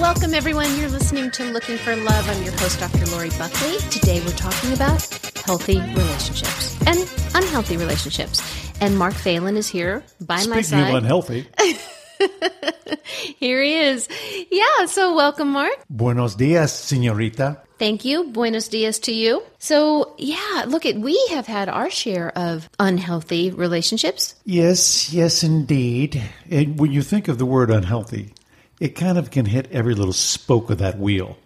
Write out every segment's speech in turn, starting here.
Welcome, everyone. You're listening to Looking for Love. I'm your host, Dr. Lori Buckley. Today, we're talking about healthy relationships and unhealthy relationships. And Mark Phelan is here by Speaking my side. Speaking of unhealthy, here he is. Yeah, so welcome, Mark. buenos dias, señorita. Thank you. Buenos dias to you. So, yeah, look at we have had our share of unhealthy relationships. Yes, yes, indeed. And when you think of the word unhealthy, it kind of can hit every little spoke of that wheel.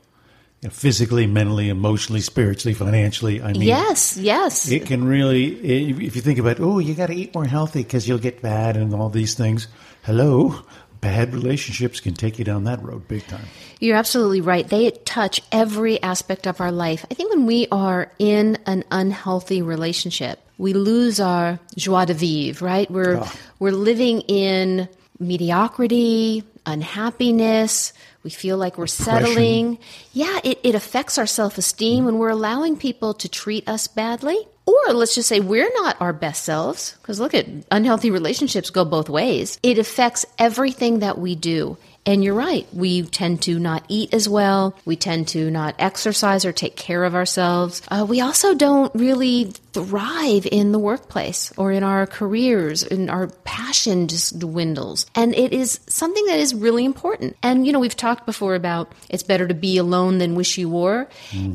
You know, physically, mentally, emotionally, spiritually, financially. I mean, Yes, yes. it can really, if you think about, oh, you got to eat more healthy because you'll get fat and all these things. Hello, bad relationships can take you down that road big time. You're absolutely right. They touch every aspect of our life. I think when we are in an unhealthy relationship, we lose our joie de vivre, right? We're ah. we're living in mediocrity, unhappiness. We feel like we're settling. Yeah, it, it affects our self esteem when we're allowing people to treat us badly. Or let's just say we're not our best selves, because look at unhealthy relationships go both ways. It affects everything that we do. And you're right. We tend to not eat as well. We tend to not exercise or take care of ourselves. Uh, we also don't really thrive in the workplace or in our careers, and our passion just dwindles. And it is something that is really important. And, you know, we've talked before about it's better to be alone than wish you were.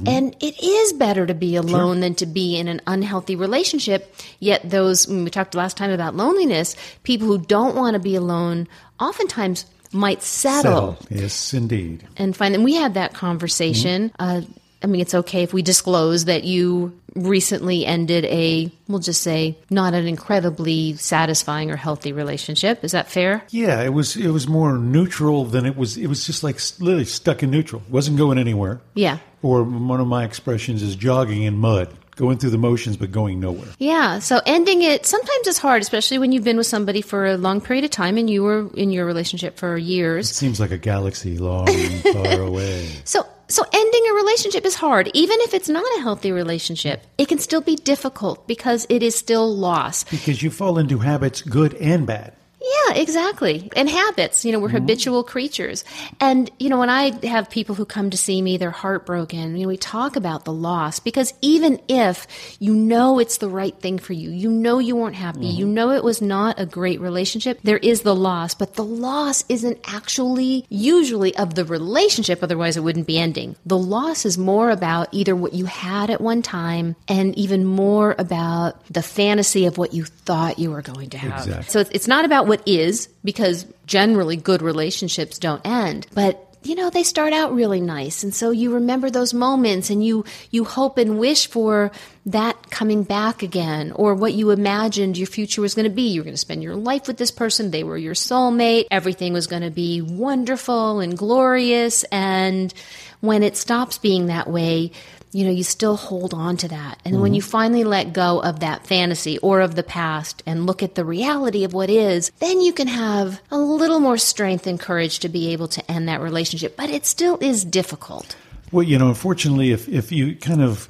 And it is better to be alone than to be in an unhealthy relationship. Yet, those, when we talked last time about loneliness, people who don't want to be alone oftentimes might settle, Yes, indeed. and find and we had that conversation uh, i mean it's okay if we disclose that you recently ended a we'll just say not an incredibly satisfying or healthy relationship is that fair Yeah, it was it was more neutral than it was. It was just like literally stuck in neutral. wasn't going anywhere. yeah Or one of my expressions is jogging in mud, going through the motions but going nowhere. yeah so ending it sometimes it's hard especially when you've been with somebody for a long period of time and you were in your relationship for years It Seems like a galaxy long and far away. So so ending a relationship is hard. Even if it's not a healthy relationship, it can still be difficult because it is still loss. Because you fall into habits, good and bad. Yeah, exactly. And habits, you know, we're mm-hmm. habitual creatures. And, you know, when I have people who come to see me, they're heartbroken, you know, we talk about the loss because even if you know it's the right thing for you, you know you weren't happy, you mm-hmm. know it was not a great relationship, there is the loss, but the loss isn't actually usually of the relationship, otherwise it wouldn't be ending. The loss is more about either what you had at one time and even more about the fantasy of what you thought you were going to have. Exactly. So it's, it's not about what is, because generally good relationships don't end, but you know they start out really nice. And so you remember those moments and you you hope and wish for that coming back again or what you imagined your future was going to be. You're going to spend your life with this person. They were your soulmate. Everything was going to be wonderful and glorious. And when it stops being that way you know, you still hold on to that. And when you finally let go of that fantasy or of the past and look at the reality of what is, then you can have a little more strength and courage to be able to end that relationship. But it still is difficult. Well, you know, unfortunately, if, if you kind of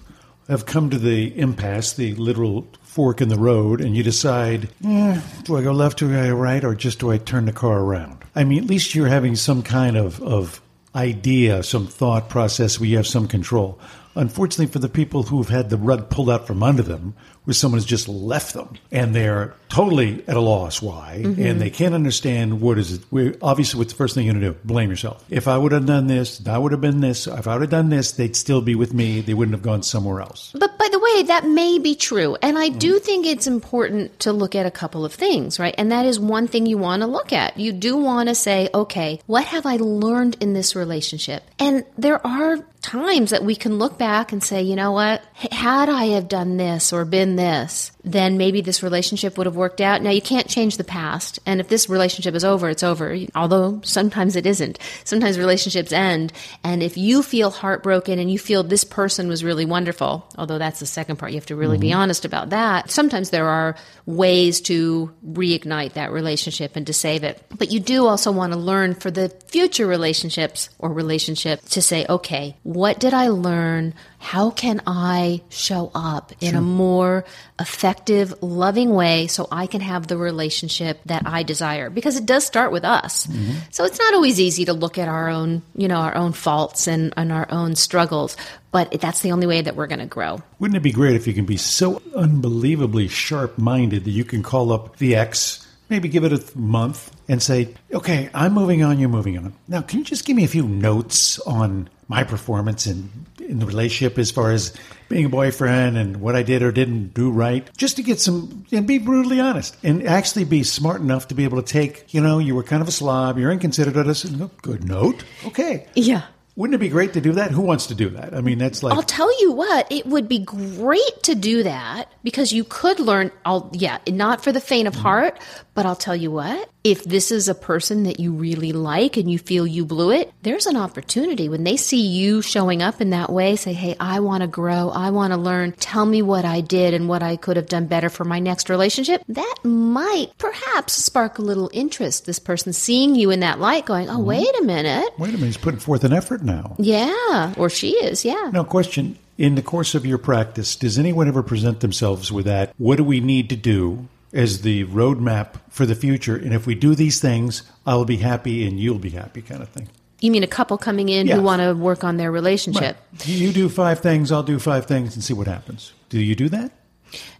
have come to the impasse, the literal fork in the road, and you decide, eh, do I go left, do I go right, or just do I turn the car around? I mean, at least you're having some kind of, of idea, some thought process where you have some control. Unfortunately, for the people who've had the rug pulled out from under them, where someone has just left them and they're totally at a loss why, mm-hmm. and they can't understand what is it. We're, obviously, what's the first thing you're going to do? Blame yourself. If I would have done this, that would have been this. If I would have done this, they'd still be with me. They wouldn't have gone somewhere else. But by the way, that may be true. And I do mm. think it's important to look at a couple of things, right? And that is one thing you want to look at. You do want to say, okay, what have I learned in this relationship? And there are times that we can look back and say, you know what? Had I have done this or been this, then maybe this relationship would have worked out. Now, you can't change the past. And if this relationship is over, it's over. Although sometimes it isn't. Sometimes relationships end. And if you feel heartbroken and you feel this person was really wonderful, although that's the second part, you have to really mm-hmm. be honest about that. Sometimes there are ways to reignite that relationship and to save it. But you do also want to learn for the future relationships or relationship to say, okay, what did I learn? How can I show up in a more effective, loving way so I can have the relationship that I desire? Because it does start with us. Mm-hmm. So it's not always easy to look at our own, you know, our own faults and, and our own struggles but that's the only way that we're going to grow. Wouldn't it be great if you can be so unbelievably sharp minded that you can call up the ex, maybe give it a month, and say, okay, I'm moving on, you're moving on. Now, can you just give me a few notes on my performance in, in the relationship as far as being a boyfriend and what I did or didn't do right, just to get some and be brutally honest and actually be smart enough to be able to take, you know, you were kind of a slob, you're inconsiderate us, good note, okay. Yeah. Wouldn't it be great to do that? Who wants to do that? I mean, that's like. I'll tell you what, it would be great to do that because you could learn. I'll, yeah, not for the faint of heart, but I'll tell you what, if this is a person that you really like and you feel you blew it, there's an opportunity when they see you showing up in that way, say, Hey, I want to grow. I want to learn. Tell me what I did and what I could have done better for my next relationship. That might perhaps spark a little interest. This person seeing you in that light going, Oh, mm-hmm. wait a minute. Wait a minute. He's putting forth an effort now. Yeah. Or she is. Yeah. Now, question. In the course of your practice, does anyone ever present themselves with that? What do we need to do as the roadmap for the future. And if we do these things, I'll be happy and you'll be happy, kind of thing. You mean a couple coming in who want to work on their relationship? Right. You do five things, I'll do five things, and see what happens. Do you do that?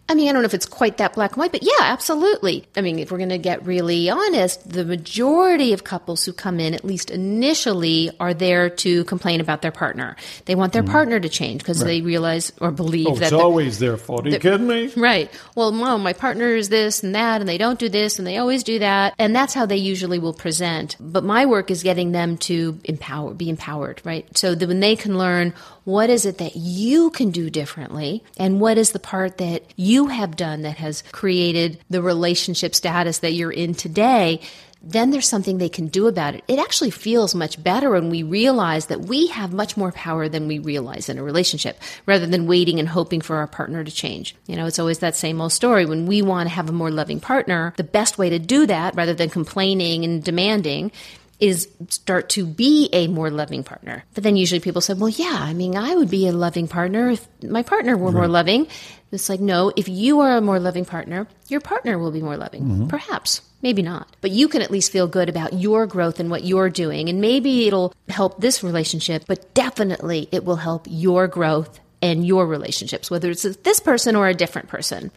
I mean, I don't know if it's quite that black and white, but yeah, absolutely. I mean, if we're going to get really honest, the majority of couples who come in, at least initially, are there to complain about their partner. They want their mm. partner to change because right. they realize or believe oh, that it's always their fault. Are you kidding me? Right. Well, mom, my partner is this and that, and they don't do this, and they always do that, and that's how they usually will present. But my work is getting them to empower, be empowered, right? So that when they can learn what is it that you can do differently, and what is the part that you have done that has created the relationship status that you're in today, then there's something they can do about it. It actually feels much better when we realize that we have much more power than we realize in a relationship rather than waiting and hoping for our partner to change. You know, it's always that same old story. When we want to have a more loving partner, the best way to do that rather than complaining and demanding is start to be a more loving partner. But then usually people say, well, yeah, I mean, I would be a loving partner if my partner were right. more loving. It's like, no, if you are a more loving partner, your partner will be more loving. Mm-hmm. Perhaps. Maybe not. But you can at least feel good about your growth and what you're doing. And maybe it'll help this relationship, but definitely it will help your growth and your relationships, whether it's this person or a different person.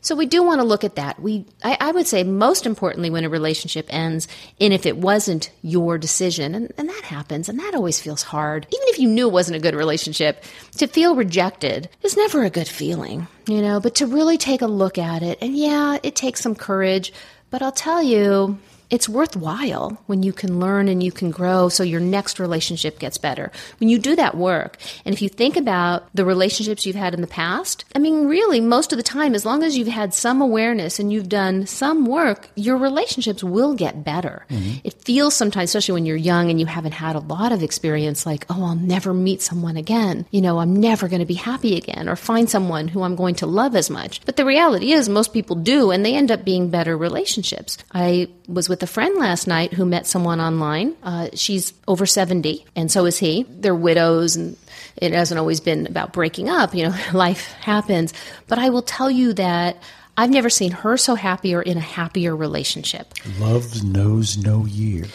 So we do want to look at that. We, I, I, would say, most importantly, when a relationship ends, and if it wasn't your decision, and, and that happens, and that always feels hard. Even if you knew it wasn't a good relationship, to feel rejected is never a good feeling, you know. But to really take a look at it, and yeah, it takes some courage. But I'll tell you, it's worthwhile when you can learn and you can grow so your next relationship gets better. When you do that work, and if you think about the relationships you've had in the past, I mean, really, most of the time, as long as you've had some awareness and you've done some work, your relationships will get better. Mm-hmm. It feels sometimes, especially when you're young and you haven't had a lot of experience, like, oh, I'll never meet someone again. You know, I'm never going to be happy again or find someone who I'm going to love as much. But the reality is, most people do, and they end up being better relationships. I was with a friend last night who met someone online. Uh, she's over 70, and so is he. They're widows, and it hasn't always been about breaking up. You know, life happens. But I will tell you that I've never seen her so happy or in a happier relationship. Love knows no year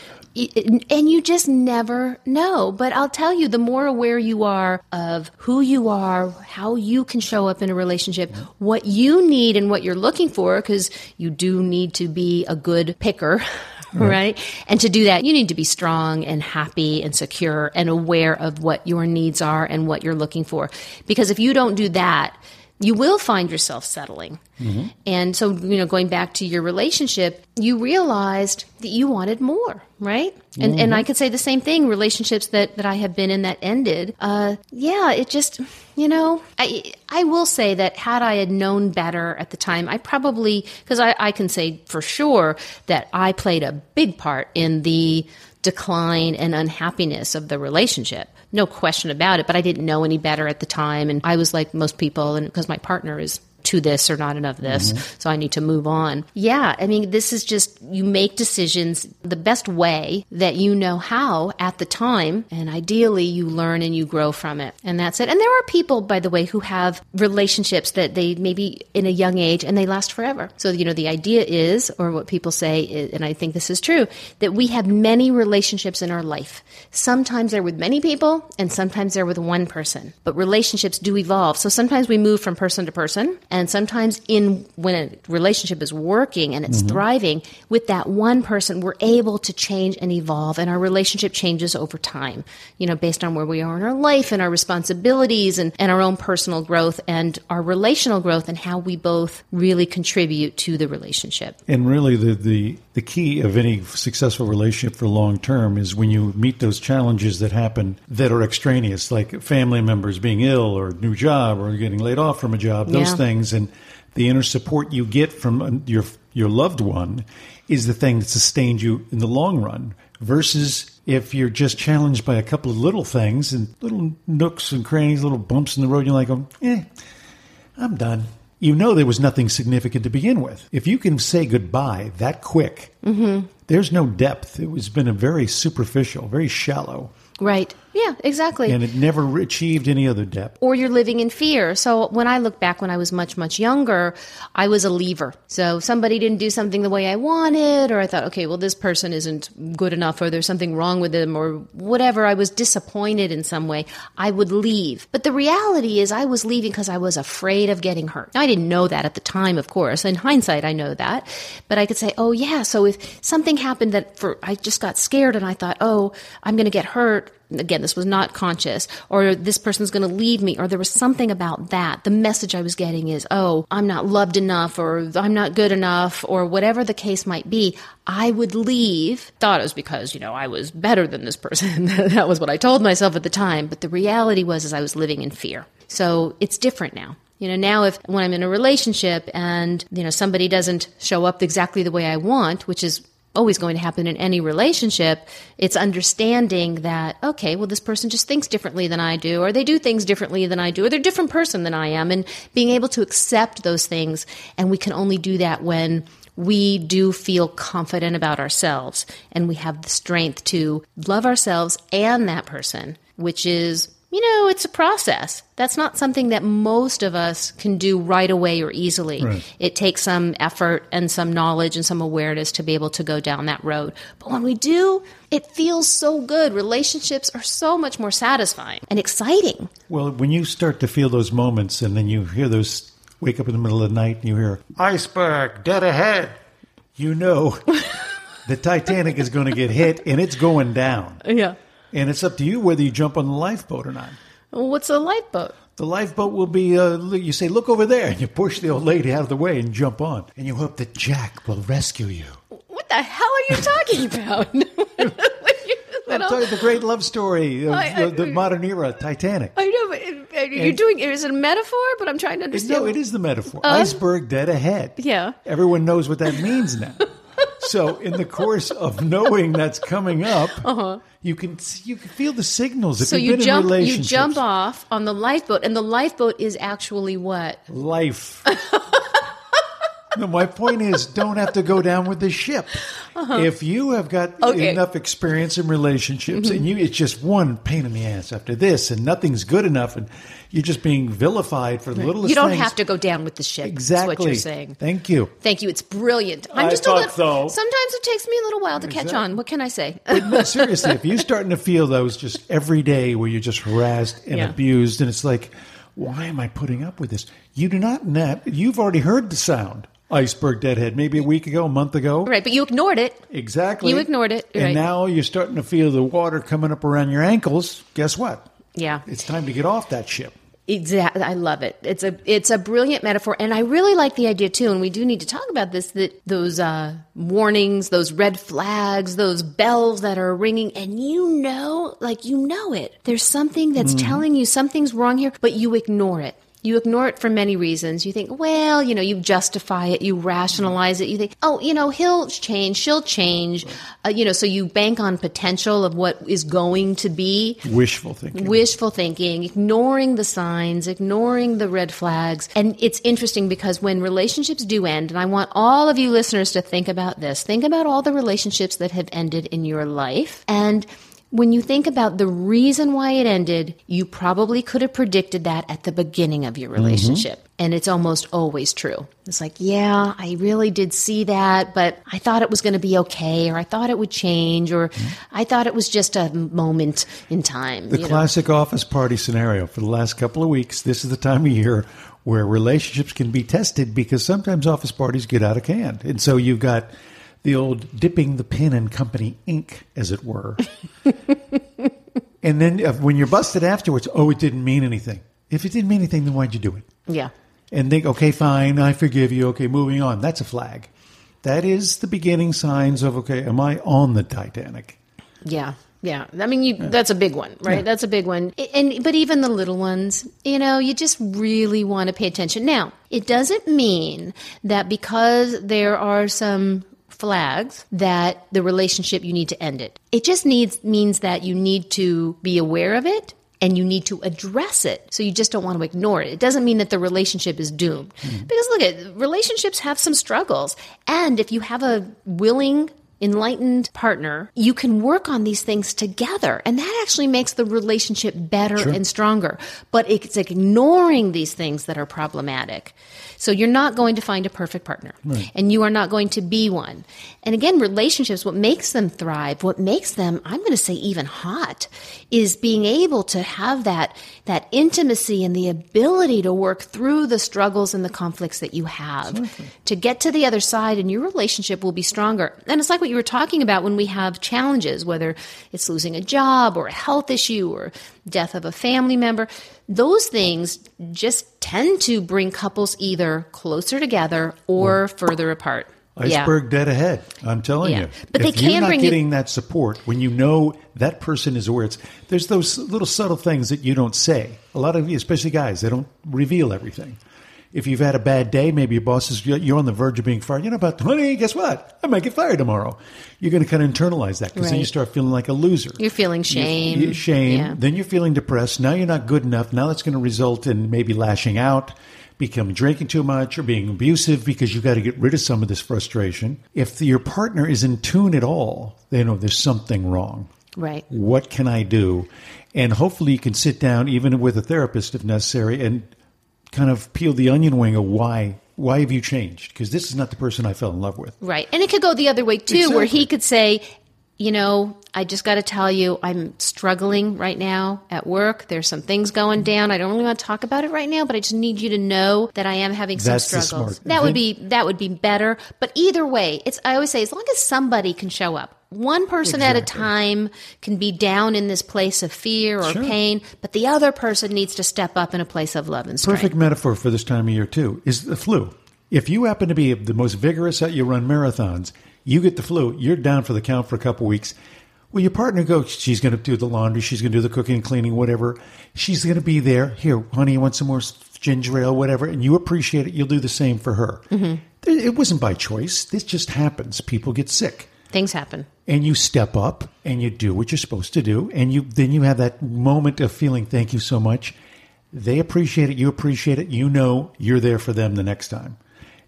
and you just never know. But I'll tell you, the more aware you are of who you are, how you can show up in a relationship, what you need and what you're looking for, because you do need to be a good picker. Right. right. And to do that, you need to be strong and happy and secure and aware of what your needs are and what you're looking for. Because if you don't do that, you will find yourself settling. Mm-hmm. And so, you know, going back to your relationship, you realized that you wanted more, right? And mm-hmm. and I could say the same thing. Relationships that that I have been in that ended, uh, yeah, it just, you know, I I will say that had I had known better at the time, I probably because I I can say for sure that I played a big part in the decline and unhappiness of the relationship. No question about it, but I didn't know any better at the time. And I was like most people, and because my partner is to this or not enough this, mm-hmm. so I need to move on. Yeah, I mean, this is just you make decisions the best way that you know how at the time, and ideally you learn and you grow from it. And that's it. And there are people, by the way, who have relationships that they maybe in a young age and they last forever. So, you know, the idea is, or what people say, is, and I think this is true, that we have many relationships in our life. Sometimes they're with many people, and sometimes they're with one person. But relationships do evolve. So sometimes we move from person to person, and sometimes in when a relationship is working and it's mm-hmm. thriving, with that one person, we're able to change and evolve and our relationship changes over time, you know, based on where we are in our life and our responsibilities and, and our own personal growth and our relational growth and how we both really contribute to the relationship. And really the, the, the key of any successful relationship for long term is when you meet those challenges that happen that are extraneous, like family members being ill or new job or getting laid off from a job, those yeah. things and the inner support you get from uh, your your loved one is the thing that sustains you in the long run. Versus if you're just challenged by a couple of little things and little nooks and crannies, little bumps in the road, you're like, eh, I'm done. You know there was nothing significant to begin with. If you can say goodbye that quick, mm-hmm. there's no depth. It was been a very superficial, very shallow. Right. Yeah, exactly. And it never achieved any other depth. Or you're living in fear. So when I look back when I was much, much younger, I was a leaver. So somebody didn't do something the way I wanted, or I thought, okay, well, this person isn't good enough, or there's something wrong with them, or whatever. I was disappointed in some way. I would leave. But the reality is, I was leaving because I was afraid of getting hurt. Now, I didn't know that at the time, of course. In hindsight, I know that. But I could say, oh, yeah, so if something happened that for, I just got scared and I thought, oh, I'm going to get hurt again, this was not conscious, or this person's going to leave me, or there was something about that. The message I was getting is, oh, I'm not loved enough, or I'm not good enough, or whatever the case might be. I would leave. Thought it was because, you know, I was better than this person. that was what I told myself at the time. But the reality was, is I was living in fear. So it's different now. You know, now if when I'm in a relationship and, you know, somebody doesn't show up exactly the way I want, which is always going to happen in any relationship. It's understanding that, okay, well, this person just thinks differently than I do, or they do things differently than I do, or they're a different person than I am, and being able to accept those things. And we can only do that when we do feel confident about ourselves and we have the strength to love ourselves and that person, which is you know, it's a process. That's not something that most of us can do right away or easily. Right. It takes some effort and some knowledge and some awareness to be able to go down that road. But when we do, it feels so good. Relationships are so much more satisfying and exciting. Well, when you start to feel those moments and then you hear those, wake up in the middle of the night and you hear, iceberg, dead ahead, you know the Titanic is going to get hit and it's going down. Yeah. And it's up to you whether you jump on the lifeboat or not. What's a lifeboat? The lifeboat will be, uh, you say, look over there, and you push the old lady out of the way and jump on. And you hope that Jack will rescue you. What the hell are you talking about? I'm talking the great love story of I, I, the, the, modern era, Titanic. I know, but uh, you're and, doing is it a metaphor? But I'm trying to understand. No, it is the metaphor. Uh, Iceberg dead ahead. Yeah. Everyone knows what that means now. so, in the course of knowing that's coming up, uh-huh you can you can feel the signals. If so you jump you jump off on the lifeboat, and the lifeboat is actually what life. no, my point is, don't have to go down with the ship. Uh-huh. If you have got okay. enough experience in relationships, mm-hmm. and you, it's just one pain in the ass after this, and nothing's good enough, and you're just being vilified for the right. littlest. You don't things. have to go down with the ship. Exactly. what you're saying. Thank you. Thank you. It's brilliant. I'm I just a little. So. Sometimes it takes me a little while to exactly. catch on. What can I say? no, seriously, if you're starting to feel those just every day where you're just harassed and yeah. abused, and it's like, why am I putting up with this? You do not. You've already heard the sound iceberg deadhead maybe a week ago, a month ago. Right, but you ignored it. Exactly. You ignored it. And right. now you're starting to feel the water coming up around your ankles. Guess what? Yeah. It's time to get off that ship. Exactly. I love it. It's a it's a brilliant metaphor and I really like the idea too and we do need to talk about this that those uh, warnings, those red flags, those bells that are ringing and you know like you know it. There's something that's mm. telling you something's wrong here but you ignore it. You ignore it for many reasons. You think, well, you know, you justify it, you rationalize it. You think, oh, you know, he'll change, she'll change. Uh, you know, so you bank on potential of what is going to be. Wishful thinking. Wishful thinking, ignoring the signs, ignoring the red flags. And it's interesting because when relationships do end, and I want all of you listeners to think about this, think about all the relationships that have ended in your life and when you think about the reason why it ended, you probably could have predicted that at the beginning of your relationship. Mm-hmm. And it's almost always true. It's like, yeah, I really did see that, but I thought it was going to be okay, or I thought it would change, or mm-hmm. I thought it was just a moment in time. The classic know? office party scenario for the last couple of weeks. This is the time of year where relationships can be tested because sometimes office parties get out of hand. And so you've got the old dipping the pen in company ink, as it were. and then uh, when you're busted afterwards, oh, it didn't mean anything. If it didn't mean anything, then why'd you do it? Yeah. And think, okay, fine, I forgive you. Okay, moving on. That's a flag. That is the beginning signs of, okay, am I on the Titanic? Yeah. Yeah, I mean, you, yeah. that's a big one, right? Yeah. That's a big one. And but even the little ones, you know, you just really want to pay attention. Now, it doesn't mean that because there are some flags that the relationship you need to end it. It just needs means that you need to be aware of it and you need to address it. So you just don't want to ignore it. It doesn't mean that the relationship is doomed. Mm-hmm. Because look at relationships have some struggles. And if you have a willing enlightened partner, you can work on these things together. And that actually makes the relationship better sure. and stronger. But it's ignoring these things that are problematic. So you're not going to find a perfect partner, right. and you are not going to be one. And again, relationships, what makes them thrive, what makes them, I'm going to say even hot, is being able to have that, that intimacy and the ability to work through the struggles and the conflicts that you have exactly. to get to the other side and your relationship will be stronger. And it's like what you were talking about when we have challenges, whether it's losing a job or a health issue or death of a family member those things just tend to bring couples either closer together or well, further apart. Iceberg yeah. dead ahead. I'm telling yeah. you. But if they can you're not getting you- that support when you know that person is aware, it's there's those little subtle things that you don't say. A lot of you, especially guys, they don't reveal everything if you've had a bad day, maybe your boss is you're on the verge of being fired. You know, about honey, guess what? I might get fired tomorrow. You're going to kind of internalize that because right. then you start feeling like a loser. You're feeling shame. You, shame. Yeah. Then you're feeling depressed. Now you're not good enough. Now that's going to result in maybe lashing out, becoming drinking too much, or being abusive because you've got to get rid of some of this frustration. If your partner is in tune at all, they know there's something wrong. Right. What can I do? And hopefully you can sit down, even with a therapist if necessary, and kind of peel the onion wing of why why have you changed? Because this is not the person I fell in love with. Right. And it could go the other way too, exactly. where he could say, you know, I just got to tell you, I'm struggling right now at work. There's some things going down. I don't really want to talk about it right now, but I just need you to know that I am having some That's struggles. That would be that would be better. But either way, it's I always say as long as somebody can show up. One person exactly. at a time can be down in this place of fear or sure. pain, but the other person needs to step up in a place of love and strength. Perfect metaphor for this time of year too is the flu. If you happen to be the most vigorous at you run marathons, you get the flu, you're down for the count for a couple weeks. Well, your partner goes, she's going to do the laundry, she's going to do the cooking and cleaning, whatever. She's going to be there. Here, honey, you want some more ginger ale, whatever, and you appreciate it. You'll do the same for her. Mm-hmm. It wasn't by choice. This just happens. People get sick. Things happen. And you step up and you do what you're supposed to do. And you then you have that moment of feeling, thank you so much. They appreciate it. You appreciate it. You know you're there for them the next time.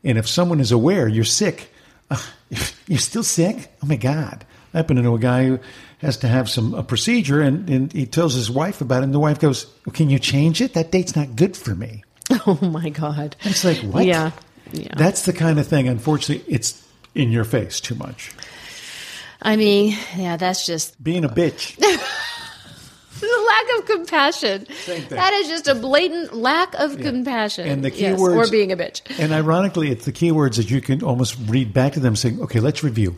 And if someone is aware you're sick, uh, you're still sick? Oh my God. I happen to know a guy who has to have some a procedure and, and he tells his wife about it. And the wife goes, well, Can you change it? That date's not good for me. Oh my God. it's like, what? Yeah. yeah. That's the kind of thing, unfortunately, it's in your face too much. I mean, yeah, that's just being a bitch. the lack of compassion. That is just a blatant lack of yeah. compassion. And the key words, or being a bitch. And ironically, it's the key words that you can almost read back to them saying, okay, let's review.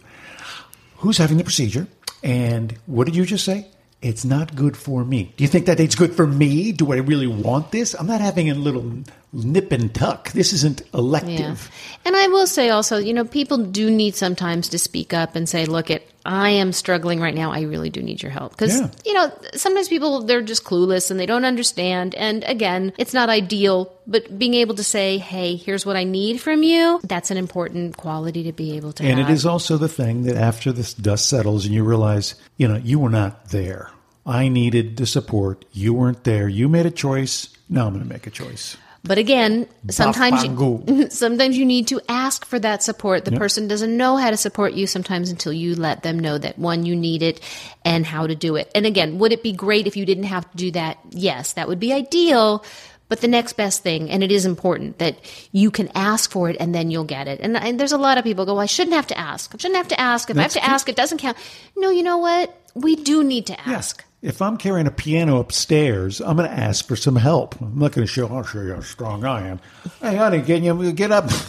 Who's having the procedure? And what did you just say? it's not good for me. Do you think that it's good for me? Do I really want this? I'm not having a little nip and tuck. This isn't elective. Yeah. And I will say also, you know, people do need sometimes to speak up and say, look, it, I am struggling right now. I really do need your help. Because, Yeah. you know, sometimes people, they're just clueless and they don't understand. And again, it's not ideal, but being able to say, hey, here's what I need from you, that's an important quality to be able to And have. it is also the thing that after this dust settles and you realize, you know, you were not there. I needed the support. You weren't there. You made a choice. Now I'm going to make a choice. But again, sometimes you, sometimes you need to ask for that support. The person doesn't know how to support you sometimes until you let them know that one, you need it and how to do it. And again, would it be great if you didn't have to do that? Yes, that would be ideal. But the next best thing, and it is important that you can ask for it and then you'll get it. And, and there's a lot of people go, well, I shouldn't have to ask. I shouldn't have to ask. If I have That's to ask, it doesn't count. No, you know what? We do need to ask. If I'm carrying a piano upstairs, I'm going to ask for some help. I'm not going to show, I'll show you how strong I am. Hey, honey, can you get up?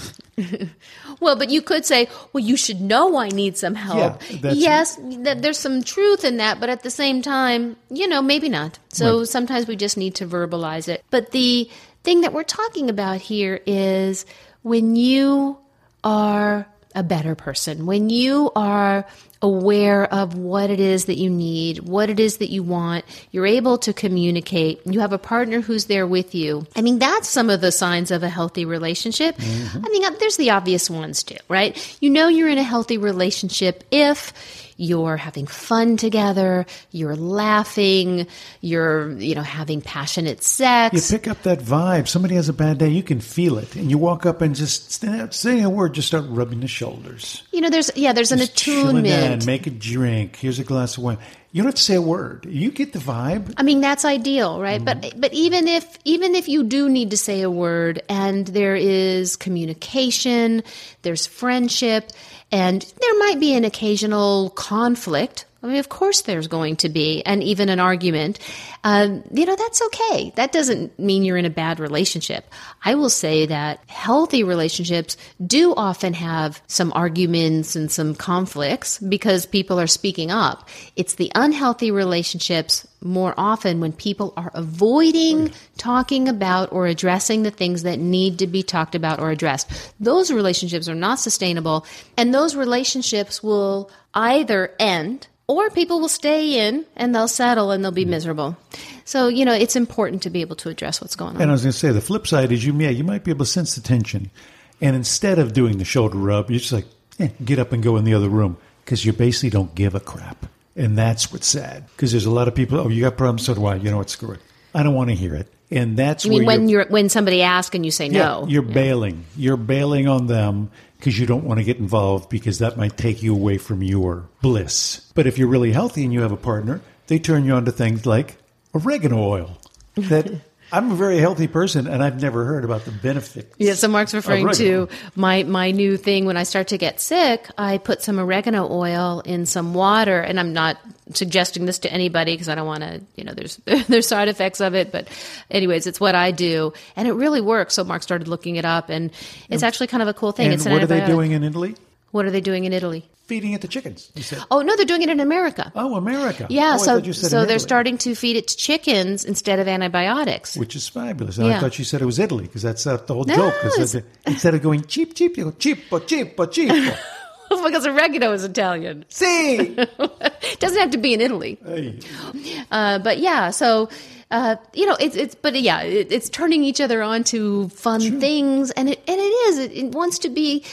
Well, but you could say, well, you should know I need some help. Yeah, yes, th- there's some truth in that, but at the same time, you know, maybe not. So Right. sometimes we just need to verbalize it. But the thing that we're talking about here is when you are a better person, when you are aware of what it is that you need, what it is that you want, you're able to communicate, you have a partner who's there with you. I mean, that's some of the signs of a healthy relationship. I mean, uh, there's the obvious ones too, right? You know you're in a healthy relationship if you're having fun together, you're laughing, you're, you know, having passionate sex. You pick up that vibe. Somebody has a bad day, you can feel it. And you walk up and just stand out, say a word, just start rubbing the shoulders. You know, there's yeah, there's an Just chilling attunement. down, make a drink. Here's a glass of wine. You don't have to say a word. You get the vibe. I mean that's ideal, right? But mm-hmm. but even if even if you do need to say a word and there is communication, there's friendship, and there might be an occasional conflict. I mean, of course, there's going to be, and even an argument. Um, you know, that's okay. That doesn't mean you're in a bad relationship. I will say that healthy relationships do often have some arguments and some conflicts because people are speaking up. It's the unhealthy relationships more often when people are avoiding talking about or addressing the things that need to be talked about or addressed. Those relationships are not sustainable, and those relationships will either end or people will stay in and they'll settle and they'll be miserable. So, you know, it's important to be able to address what's going on. And I was going to say, the flip side is you, yeah, you might be able to sense the tension. And instead of doing the shoulder rub, you're just like, eh, get up and go in the other room because you basically don't give a crap. And that's what's sad because there's a lot of people, oh, you got problems, so do I. You know what, screw it. I don't want to hear it. And that's I mean, when you're when somebody asks and you say yeah, no, you're bailing. You're bailing on them because you don't want to get involved because that might take you away from your bliss. But if you're really healthy and you have a partner, they turn you on to things like oregano oil. That I'm a very healthy person and I've never heard about the benefits. Yeah, so Mark's referring to my my new thing. When I start to get sick, I put some oregano oil in some water, and I'm not suggesting this to anybody because I don't want to. You know, there's there's side effects of it, but anyways, it's what I do, and it really works. So Mark started looking it up, and it's actually kind of a cool thing. And it's an what are they doing in Italy? What are they doing in Italy? Feeding it to chickens. You said, Oh no, they're doing it in America. oh, America. Yeah, Oh, so so they're starting to feed it to chickens instead of antibiotics. Which is fabulous. And I thought you said it was Italy because that's uh, the whole No, joke. instead of going cheap, cheap, you go cheapo, cheapo, cheapo. because oregano is Italian. See? It doesn't have to be in Italy. Hey. Uh, but yeah, so uh, you know, it's it's but yeah, it, it's turning each other on to fun things, and it and it is. It, it wants to be.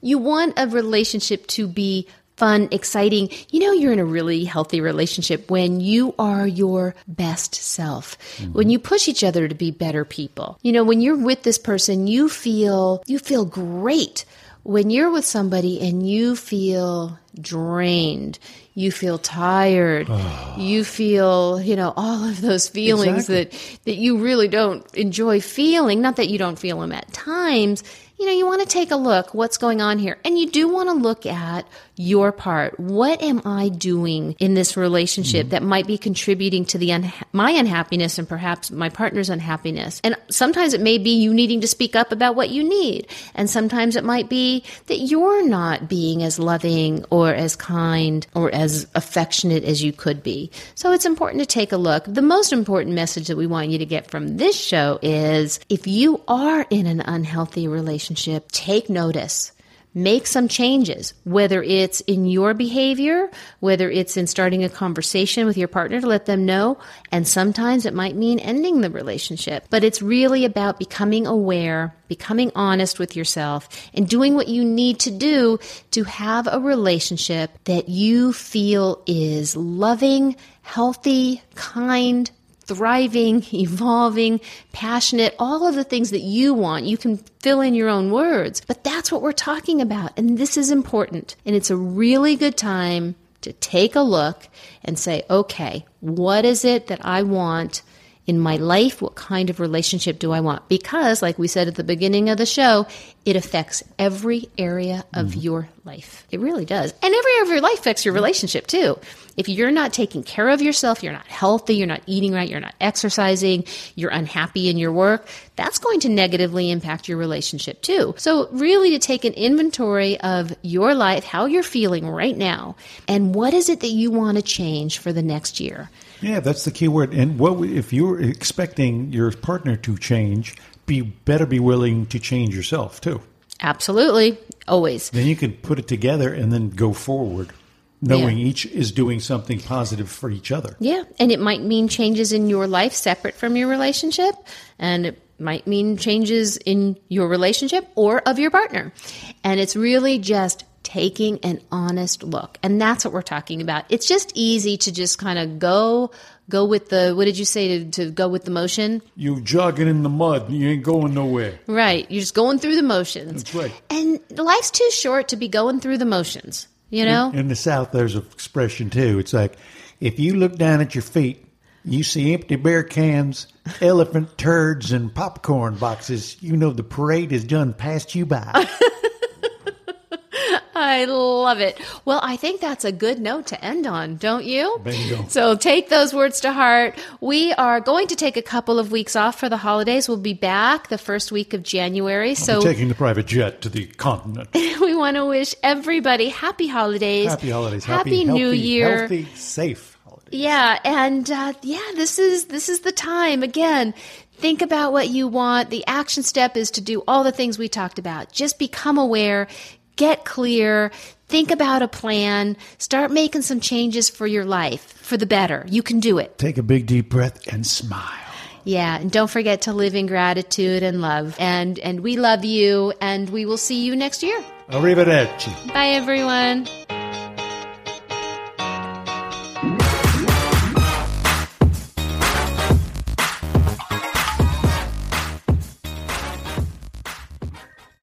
You want a relationship to be fun, exciting. You know, you're in a really healthy relationship when you are your best self. Mm-hmm. When you push each other to be better people. You know, when you're with this person, you feel you feel great. When you're with somebody and you feel drained, you feel tired, you feel, you know, all of those feelings Exactly. that that you really don't enjoy feeling, not that you don't feel them at times. You know, you want to take a look what's going on here. And you do want to look at your part. What am I doing in this relationship mm-hmm. that might be contributing to the unha- my unhappiness and perhaps my partner's unhappiness? And sometimes it may be you needing to speak up about what you need. And sometimes it might be that you're not being as loving or as kind or as affectionate as you could be. So it's important to take a look. The most important message that we want you to get from this show is if you are in an unhealthy relationship, take notice make some changes, whether it's in your behavior, whether it's in starting a conversation with your partner to let them know. And sometimes it might mean ending the relationship, but it's really about becoming aware, becoming honest with yourself and doing what you need to do to have a relationship that you feel is loving, healthy, kind, thriving, evolving, passionate, all of the things that you want. You can fill in your own words, but that's what we're talking about. And this is important. And it's a really good time to take a look and say, okay, what is it that I want in my life? What kind of relationship do I want? Because, like we said at the beginning of the show, it affects every area of mm-hmm. your life. It really does. And every area of your life affects your relationship too. If you're not taking care of yourself, you're not healthy, you're not eating right, you're not exercising, you're unhappy in your work, that's going to negatively impact your relationship too. So, really, to take an inventory of your life, how you're feeling right now, and what is it that you want to change for the next year. Yeah, that's the key word. And what if you're expecting your partner to change, be better be willing to change yourself too. Absolutely, always. Then you can put it together and then go forward knowing yeah. each is doing something positive for each other. Yeah, and it might mean changes in your life separate from your relationship, and it might mean changes in your relationship or of your partner. And it's really just taking an honest look. And that's what we're talking about. It's just easy to just kind of go go with the what did you say to, to go with the motion? You jogging in the mud, you ain't going nowhere. Right. You're just going through the motions. That's right. And life's too short to be going through the motions. You know? In, in the South, there's an expression too. It's like, if you look down at your feet, you see empty beer cans, elephant turds, and popcorn boxes. You know the parade has done past you by. I love it. Well, I think that's a good note to end on, don't you? Bingo. So take those words to heart. We are going to take a couple of weeks off for the holidays. We'll be back the first week of January. I'll so taking the private jet to the continent. we want to wish everybody happy holidays. Happy holidays. Happy, happy New healthy, Year. Healthy, safe. Holidays. Yeah, and uh, yeah, this is this is the time again. Think about what you want. The action step is to do all the things we talked about. Just become aware, get clear, think about a plan, start making some changes for your life for the better. You can do it. Take a big deep breath and smile. Yeah, and don't forget to live in gratitude and love. And and we love you and we will see you next year. Arrivederci. Bye everyone.